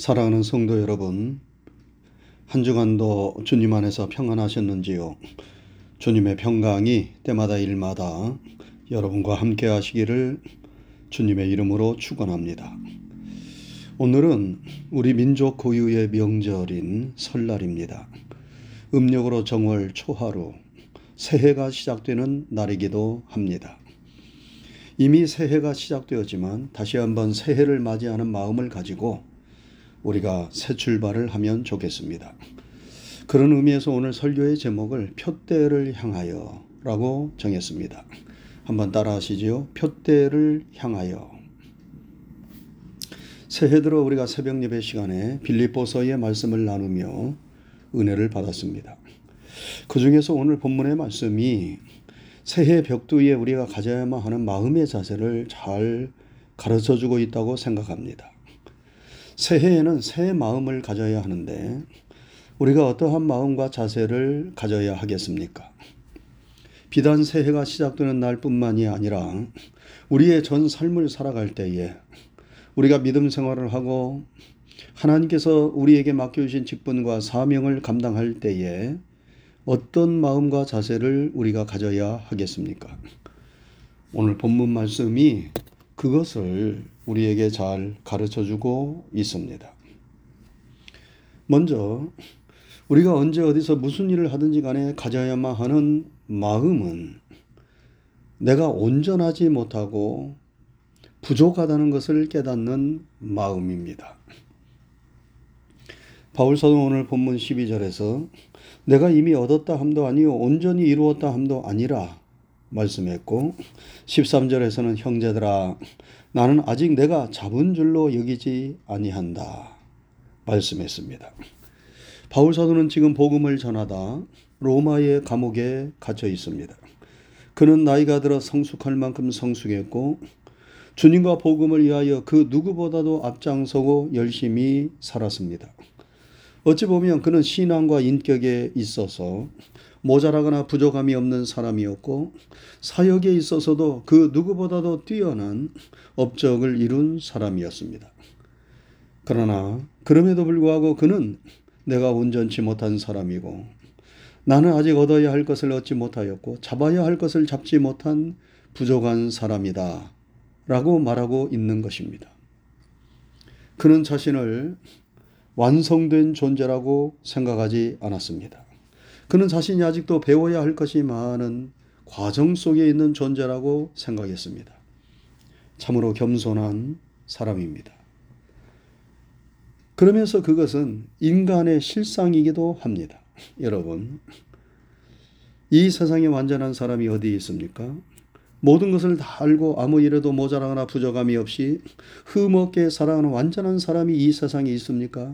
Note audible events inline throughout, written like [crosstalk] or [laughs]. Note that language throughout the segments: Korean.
사랑하는 성도 여러분, 한 주간도 주님 안에서 평안하셨는지요? 주님의 평강이 때마다 일마다 여러분과 함께 하시기를 주님의 이름으로 축원합니다. 오늘은 우리 민족 고유의 명절인 설날입니다. 음력으로 정월 초하루 새해가 시작되는 날이기도 합니다. 이미 새해가 시작되었지만 다시 한번 새해를 맞이하는 마음을 가지고 우리가 새 출발을 하면 좋겠습니다. 그런 의미에서 오늘 설교의 제목을 표대를 향하여 라고 정했습니다. 한번 따라 하시지요. 표대를 향하여. 새해 들어 우리가 새벽 예배 시간에 빌립보서의 말씀을 나누며 은혜를 받았습니다. 그 중에서 오늘 본문의 말씀이 새해 벽두에 우리가 가져야만 하는 마음의 자세를 잘 가르쳐 주고 있다고 생각합니다. 새해에는 새 마음을 가져야 하는데 우리가 어떠한 마음과 자세를 가져야 하겠습니까? 비단 새해가 시작되는 날뿐만이 아니라 우리의 전 삶을 살아갈 때에 우리가 믿음 생활을 하고 하나님께서 우리에게 맡겨주신 직분과 사명을 감당할 때에 어떤 마음과 자세를 우리가 가져야 하겠습니까? 오늘 본문 말씀이 그것을 우리에게 잘 가르쳐 주고 있습니다. 먼저 우리가 언제 어디서 무슨 일을 하든지 간에 가져야만 하는 마음은 내가 온전하지 못하고 부족하다는 것을 깨닫는 마음입니다. 바울사도 오늘 본문 12절에서 내가 이미 얻었다 함도 아니요 온전히 이루었다 함도 아니라 말씀했고 13절에서는 형제들아 나는 아직 내가 잡은 줄로 여기지 아니한다 말씀했습니다. 바울 사도는 지금 복음을 전하다 로마의 감옥에 갇혀 있습니다. 그는 나이가 들어 성숙할 만큼 성숙했고 주님과 복음을 위하여 그 누구보다도 앞장서고 열심히 살았습니다. 어찌 보면 그는 신앙과 인격에 있어서 모자라거나 부족함이 없는 사람이었고 사역에 있어서도 그 누구보다도 뛰어난 업적을 이룬 사람이었습니다. 그러나 그럼에도 불구하고 그는 내가 온전치 못한 사람이고 나는 아직 얻어야 할 것을 얻지 못하였고 잡아야 할 것을 잡지 못한 부족한 사람이다. 라고 말하고 있는 것입니다. 그는 자신을 완성된 존재라고 생각하지 않았습니다. 그는 자신이 아직도 배워야 할 것이 많은 과정 속에 있는 존재라고 생각했습니다. 참으로 겸손한 사람입니다. 그러면서 그것은 인간의 실상이기도 합니다. [laughs] 여러분, 이 세상에 완전한 사람이 어디 있습니까? 모든 것을 다 알고 아무 일에도 모자라거나 부족함이 없이 흠없게 살아가는 완전한 사람이 이 세상에 있습니까?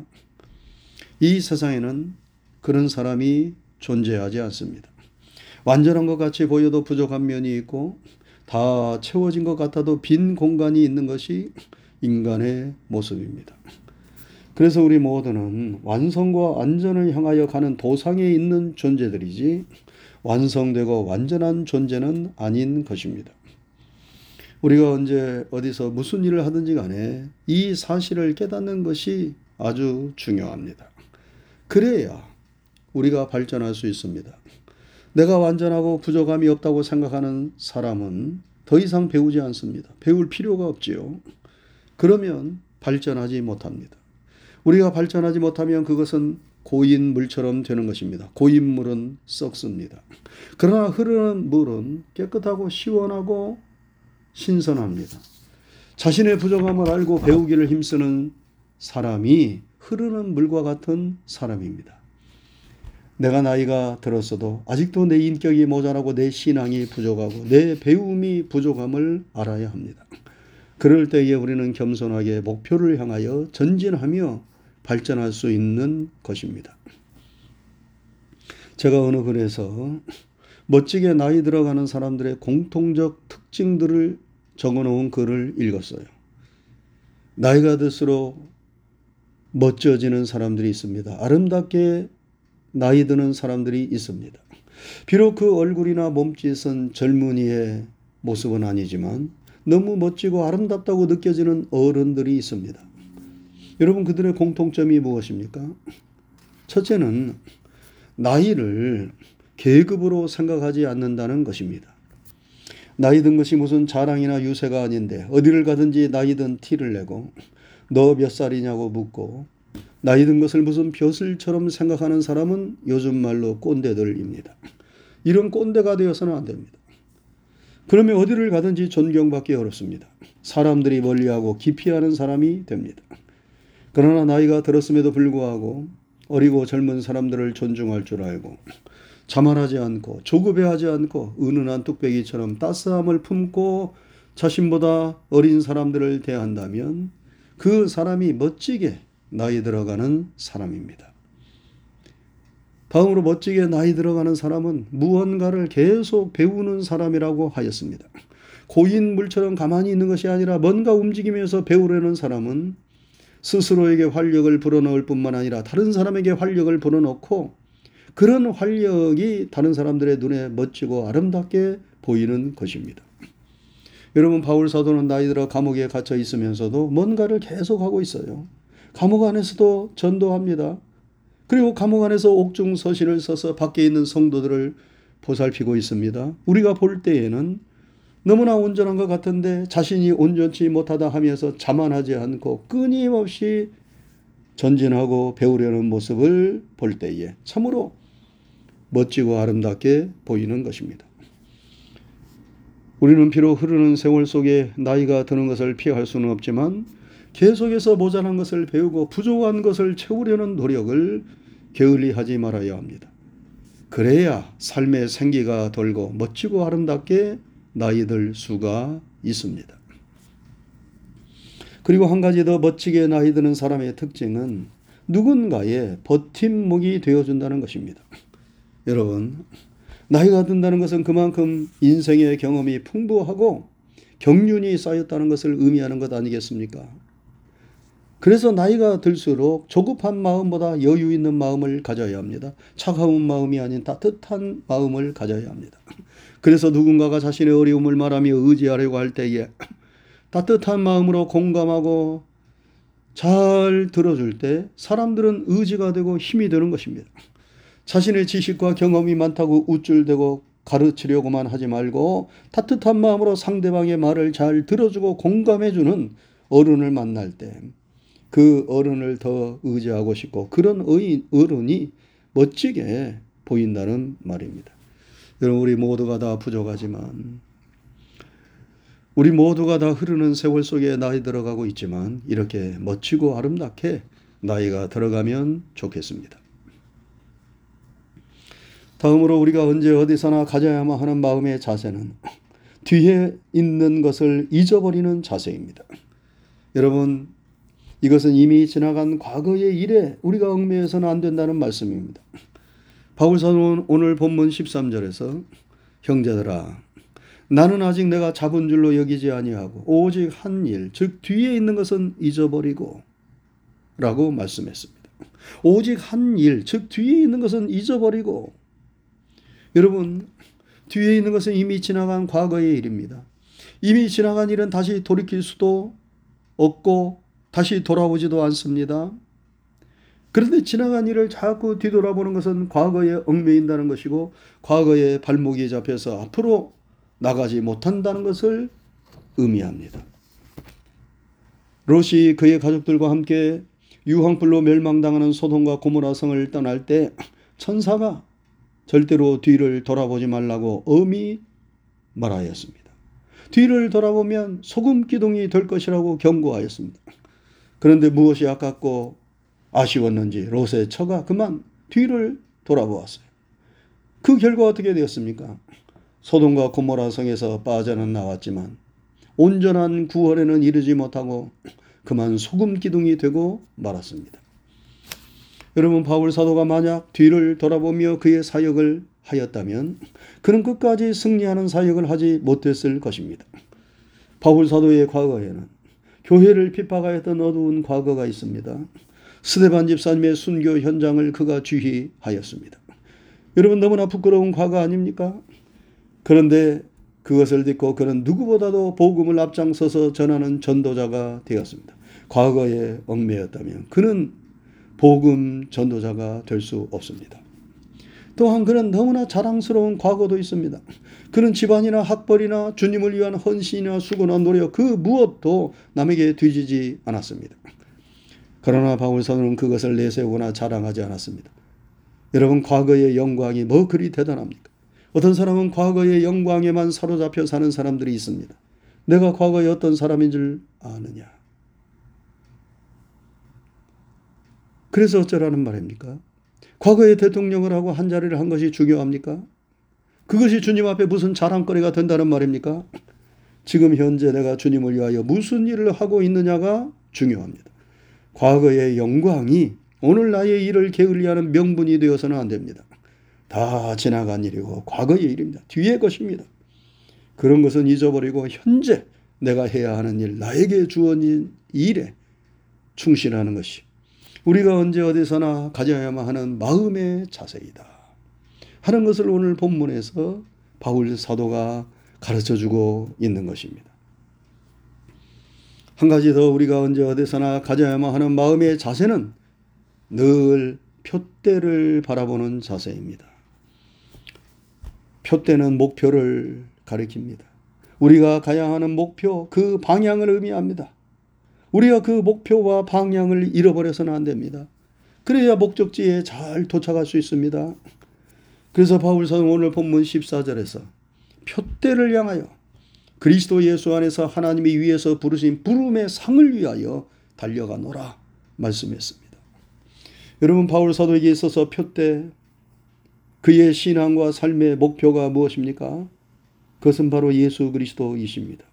이 세상에는 그런 사람이 존재하지 않습니다. 완전한 것 같이 보여도 부족한 면이 있고 다 채워진 것 같아도 빈 공간이 있는 것이 인간의 모습입니다. 그래서 우리 모두는 완성과 안전을 향하여 가는 도상에 있는 존재들이지 완성되고 완전한 존재는 아닌 것입니다. 우리가 언제 어디서 무슨 일을 하든지 간에 이 사실을 깨닫는 것이 아주 중요합니다. 그래야 우리가 발전할 수 있습니다. 내가 완전하고 부족함이 없다고 생각하는 사람은 더 이상 배우지 않습니다. 배울 필요가 없지요. 그러면 발전하지 못합니다. 우리가 발전하지 못하면 그것은 고인 물처럼 되는 것입니다. 고인 물은 썩습니다. 그러나 흐르는 물은 깨끗하고 시원하고 신선합니다. 자신의 부족함을 알고 배우기를 힘쓰는 사람이 흐르는 물과 같은 사람입니다. 내가 나이가 들었어도 아직도 내 인격이 모자라고 내 신앙이 부족하고 내 배움이 부족함을 알아야 합니다. 그럴 때에 우리는 겸손하게 목표를 향하여 전진하며 발전할 수 있는 것입니다. 제가 어느 글에서 멋지게 나이 들어가는 사람들의 공통적 특징들을 적어 놓은 글을 읽었어요. 나이가 들수록 멋져지는 사람들이 있습니다. 아름답게 나이 드는 사람들이 있습니다. 비록 그 얼굴이나 몸짓은 젊은이의 모습은 아니지만 너무 멋지고 아름답다고 느껴지는 어른들이 있습니다. 여러분 그들의 공통점이 무엇입니까? 첫째는 나이를 계급으로 생각하지 않는다는 것입니다. 나이 든 것이 무슨 자랑이나 유세가 아닌데 어디를 가든지 나이 든 티를 내고 너 몇 살이냐고 묻고 나이 든 것을 무슨 벼슬처럼 생각하는 사람은 요즘 말로 꼰대들입니다. 이런 꼰대가 되어서는 안 됩니다. 그러면 어디를 가든지 존경받기 어렵습니다. 사람들이 멀리하고 기피하는 사람이 됩니다. 그러나 나이가 들었음에도 불구하고 어리고 젊은 사람들을 존중할 줄 알고 자만하지 않고 조급해하지 않고 은은한 뚝배기처럼 따스함을 품고 자신보다 어린 사람들을 대한다면 그 사람이 멋지게 나이 들어가는 사람입니다. 다음으로 멋지게 나이 들어가는 사람은 무언가를 계속 배우는 사람이라고 하였습니다. 고인 물처럼 가만히 있는 것이 아니라 뭔가 움직이면서 배우려는 사람은 스스로에게 활력을 불어넣을 뿐만 아니라 다른 사람에게 활력을 불어넣고 그런 활력이 다른 사람들의 눈에 멋지고 아름답게 보이는 것입니다. 여러분 바울 사도는 나이 들어 감옥에 갇혀 있으면서도 뭔가를 계속하고 있어요. 감옥 안에서도 전도합니다. 그리고 감옥 안에서 옥중 서신을 써서 밖에 있는 성도들을 보살피고 있습니다. 우리가 볼 때에는 너무나 온전한 것 같은데 자신이 온전치 못하다 하면서 자만하지 않고 끊임없이 전진하고 배우려는 모습을 볼 때에 참으로 멋지고 아름답게 보이는 것입니다. 우리는 비록 흐르는 세월 속에 나이가 드는 것을 피할 수는 없지만 계속해서 모자란 것을 배우고 부족한 것을 채우려는 노력을 게을리 하지 말아야 합니다. 그래야 삶의 생기가 돌고 멋지고 아름답게 나이 들 수가 있습니다. 그리고 한 가지 더 멋지게 나이 드는 사람의 특징은 누군가의 버팀목이 되어준다는 것입니다. 여러분, 나이가 든다는 것은 그만큼 인생의 경험이 풍부하고 경륜이 쌓였다는 것을 의미하는 것 아니겠습니까? 그래서 나이가 들수록 조급한 마음보다 여유 있는 마음을 가져야 합니다. 차가운 마음이 아닌 따뜻한 마음을 가져야 합니다. 그래서 누군가가 자신의 어려움을 말하며 의지하려고 할 때에 따뜻한 마음으로 공감하고 잘 들어줄 때 사람들은 의지가 되고 힘이 되는 것입니다. 자신의 지식과 경험이 많다고 우쭐대고 가르치려고만 하지 말고 따뜻한 마음으로 상대방의 말을 잘 들어주고 공감해주는 어른을 만날 때 그 어른을 더 의지하고 싶고 그런 어른이 멋지게 보인다는 말입니다. 여러분 우리 모두가 다 부족하지만 우리 모두가 다 흐르는 세월 속에 나이 들어가고 있지만 이렇게 멋지고 아름답게 나이가 들어가면 좋겠습니다. 다음으로 우리가 언제 어디서나 가져야만 하는 마음의 자세는 [laughs] 뒤에 있는 것을 잊어버리는 자세입니다. 여러분, 이것은 이미 지나간 과거의 일에 우리가 얽매여서는 안 된다는 말씀입니다. 바울사는 오늘 본문 13절에서 형제들아 나는 아직 내가 잡은 줄로 여기지 아니하고 오직 한 일, 즉 뒤에 있는 것은 잊어버리고 라고 말씀했습니다. 오직 한 일, 즉 뒤에 있는 것은 잊어버리고 여러분, 뒤에 있는 것은 이미 지나간 과거의 일입니다. 이미 지나간 일은 다시 돌이킬 수도 없고 다시 돌아오지도 않습니다. 그런데 지나간 일을 자꾸 뒤돌아보는 것은 과거에 얽매인다는 것이고 과거의 발목이 잡혀서 앞으로 나가지 못한다는 것을 의미합니다. 롯이 그의 가족들과 함께 유황불로 멸망당하는 소돔과 고모라 성을 떠날 때 천사가 절대로 뒤를 돌아보지 말라고 엄히 말하였습니다. 뒤를 돌아보면 소금 기둥이 될 것이라고 경고하였습니다. 그런데 무엇이 아깝고 아쉬웠는지 롯의 처가 그만 뒤를 돌아보았어요. 그 결과 어떻게 되었습니까? 소돔과 고모라 성에서 빠져는 나왔지만 온전한 구원에는 이르지 못하고 그만 소금 기둥이 되고 말았습니다. 여러분 바울 사도가 만약 뒤를 돌아보며 그의 사역을 하였다면 그는 끝까지 승리하는 사역을 하지 못했을 것입니다. 바울 사도의 과거에는 교회를 핍박하였던 어두운 과거가 있습니다. 스데반 집사님의 순교 현장을 그가 주휘하였습니다. 여러분 너무나 부끄러운 과거 아닙니까? 그런데 그것을 듣고 그는 누구보다도 복음을 앞장서서 전하는 전도자가 되었습니다. 과거에 얽매였다면 그는 복음 전도자가 될 수 없습니다. 또한 그는 너무나 자랑스러운 과거도 있습니다. 그는 집안이나 학벌이나 주님을 위한 헌신이나 수고나 노력 그 무엇도 남에게 뒤지지 않았습니다. 그러나 바울서는 그것을 내세우거나 자랑하지 않았습니다. 여러분 과거의 영광이 뭐 그리 대단합니까? 어떤 사람은 과거의 영광에만 사로잡혀 사는 사람들이 있습니다. 내가 과거에 어떤 사람인 줄 아느냐? 그래서 어쩌라는 말입니까? 과거에 대통령을 하고 한 자리를 한 것이 중요합니까? 그것이 주님 앞에 무슨 자랑거리가 된다는 말입니까? 지금 현재 내가 주님을 위하여 무슨 일을 하고 있느냐가 중요합니다. 과거의 영광이 오늘 나의 일을 게을리하는 명분이 되어서는 안 됩니다. 다 지나간 일이고 과거의 일입니다. 뒤의 것입니다. 그런 것은 잊어버리고 현재 내가 해야 하는 일, 나에게 주어진 일에 충실하는 것이 우리가 언제 어디서나 가져야만 하는 마음의 자세이다. 하는 것을 오늘 본문에서 바울 사도가 가르쳐 주고 있는 것입니다. 한 가지 더 우리가 언제 어디서나 가져야만 하는 마음의 자세는 늘 표대를 바라보는 자세입니다. 표대는 목표를 가리킵니다. 우리가 가야 하는 목표, 그 방향을 의미합니다. 우리가 그 목표와 방향을 잃어버려서는 안 됩니다. 그래야 목적지에 잘 도착할 수 있습니다. 그래서 바울서는 오늘 본문 14절에서 표대를 향하여 그리스도 예수 안에서 하나님이 위에서 부르신 부름의 상을 위하여 달려가노라 말씀했습니다. 여러분 바울 사도에게 있어서 표대 그의 신앙과 삶의 목표가 무엇입니까? 그것은 바로 예수 그리스도이십니다.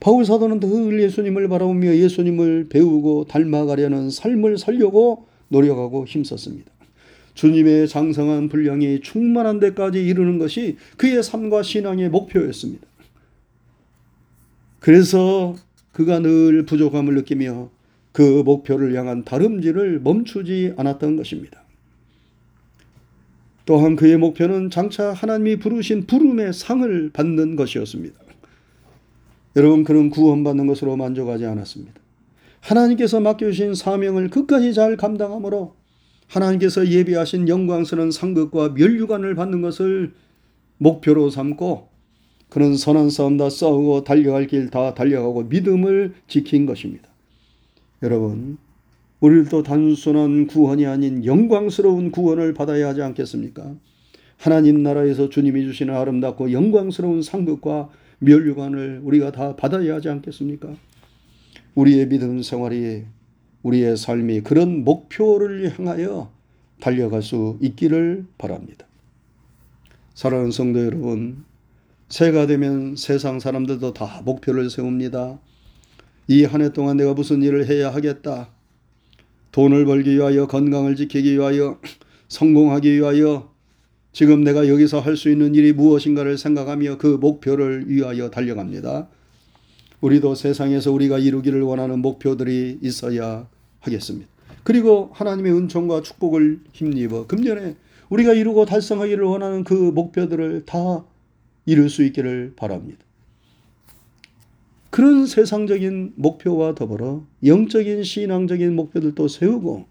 바울 사도는 늘 예수님을 바라보며 예수님을 배우고 닮아가려는 삶을 살려고 노력하고 힘썼습니다. 주님의 장성한 분량이 충만한 데까지 이르는 것이 그의 삶과 신앙의 목표였습니다. 그래서 그가 늘 부족함을 느끼며 그 목표를 향한 다름질을 멈추지 않았던 것입니다. 또한 그의 목표는 장차 하나님이 부르신 부름의 상을 받는 것이었습니다. 여러분, 그는 구원받는 것으로 만족하지 않았습니다. 하나님께서 맡겨주신 사명을 끝까지 잘 감당하므로 하나님께서 예비하신 영광스러운 상급과 멸류관을 받는 것을 목표로 삼고 그는 선한 싸움 다 싸우고 달려갈 길 다 달려가고 믿음을 지킨 것입니다. 여러분, 우리도 단순한 구원이 아닌 영광스러운 구원을 받아야 하지 않겠습니까? 하나님 나라에서 주님이 주시는 아름답고 영광스러운 상급과 멸류관을 우리가 다 받아야 하지 않겠습니까? 우리의 믿음 생활이 우리의 삶이 그런 목표를 향하여 달려갈 수 있기를 바랍니다. 사랑하는 성도 여러분, 새가 되면 세상 사람들도 다 목표를 세웁니다. 이 한 해 동안 내가 무슨 일을 해야 하겠다. 돈을 벌기 위하여, 건강을 지키기 위하여, 성공하기 위하여, 지금 내가 여기서 할 수 있는 일이 무엇인가를 생각하며 그 목표를 위하여 달려갑니다. 우리도 세상에서 우리가 이루기를 원하는 목표들이 있어야 하겠습니다. 그리고 하나님의 은총과 축복을 힘입어 금년에 우리가 이루고 달성하기를 원하는 그 목표들을 다 이룰 수 있기를 바랍니다. 그런 세상적인 목표와 더불어 영적인 신앙적인 목표들도 세우고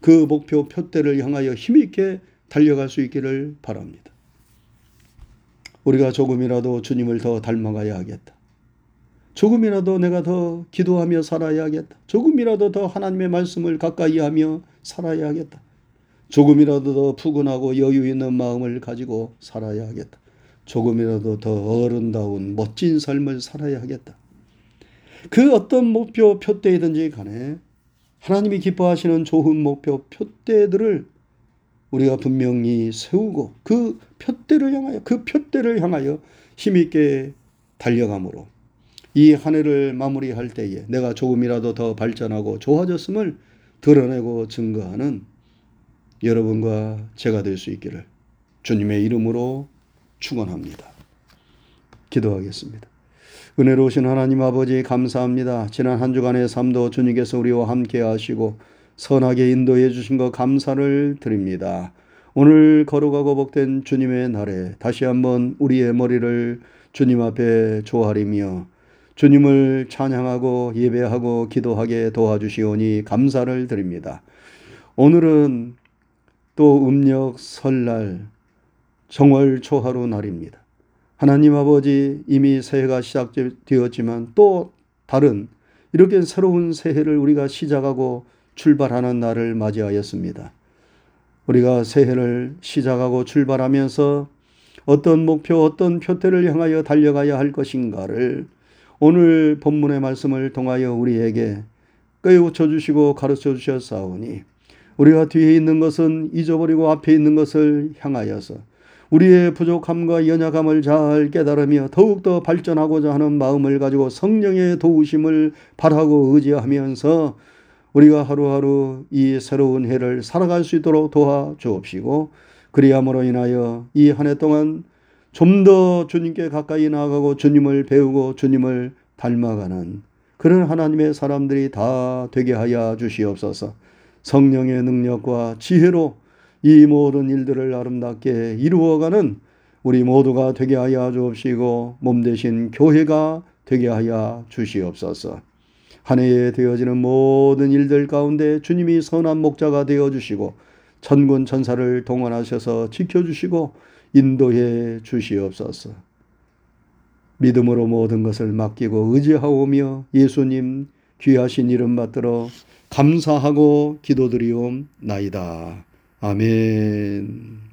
그 목표 표대를 향하여 힘있게 달려갈 수 있기를 바랍니다. 우리가 조금이라도 주님을 더 닮아가야 하겠다. 조금이라도 내가 더 기도하며 살아야겠다. 조금이라도 더 하나님의 말씀을 가까이 하며 살아야겠다. 조금이라도 더 푸근하고 여유 있는 마음을 가지고 살아야겠다. 조금이라도 더 어른다운 멋진 삶을 살아야 하겠다. 그 어떤 목표 표대이든지 간에 하나님이 기뻐하시는 좋은 목표 표대들을 우리가 분명히 세우고 그 표대를 향하여 그 표대를 향하여 힘있게 달려감으로 이 한 해를 마무리할 때에 내가 조금이라도 더 발전하고 좋아졌음을 드러내고 증거하는 여러분과 제가 될 수 있기를 주님의 이름으로 축원합니다. 기도하겠습니다. 은혜로우신 하나님 아버지 감사합니다. 지난 한 주간의 삶도 주님께서 우리와 함께 하시고 선하게 인도해 주신 것 감사를 드립니다. 오늘 거룩하고 복된 주님의 날에 다시 한번 우리의 머리를 주님 앞에 조아리며 주님을 찬양하고 예배하고 기도하게 도와주시오니 감사를 드립니다. 오늘은 또 음력 설날 정월 초하루 날입니다. 하나님 아버지 이미 새해가 시작되었지만 또 다른 이렇게 새로운 새해를 우리가 시작하고 출발하는 날을 맞이하였습니다. 우리가 새해를 시작하고 출발하면서 어떤 목표, 어떤 표태를 향하여 달려가야 할 것인가를 오늘 본문의 말씀을 통하여 우리에게 깨우쳐 주시고 가르쳐 주셨사오니 우리가 뒤에 있는 것은 잊어버리고 앞에 있는 것을 향하여서 우리의 부족함과 연약함을 잘 깨달으며 더욱더 발전하고자 하는 마음을 가지고 성령의 도우심을 바라고 의지하면서 우리가 하루하루 이 새로운 해를 살아갈 수 있도록 도와 주옵시고 그리함으로 인하여 이 한 해 동안 좀 더 주님께 가까이 나아가고 주님을 배우고 주님을 닮아가는 그런 하나님의 사람들이 다 되게 하여 주시옵소서. 성령의 능력과 지혜로 이 모든 일들을 아름답게 이루어가는 우리 모두가 되게 하여 주옵시고 몸 대신 교회가 되게 하여 주시옵소서. 한 해에 되어지는 모든 일들 가운데 주님이 선한 목자가 되어 주시고 천군 천사를 동원하셔서 지켜 주시고 인도해 주시옵소서. 믿음으로 모든 것을 맡기고 의지하오며 예수님 귀하신 이름 받들어 감사하고 기도드리옵나이다. 아멘.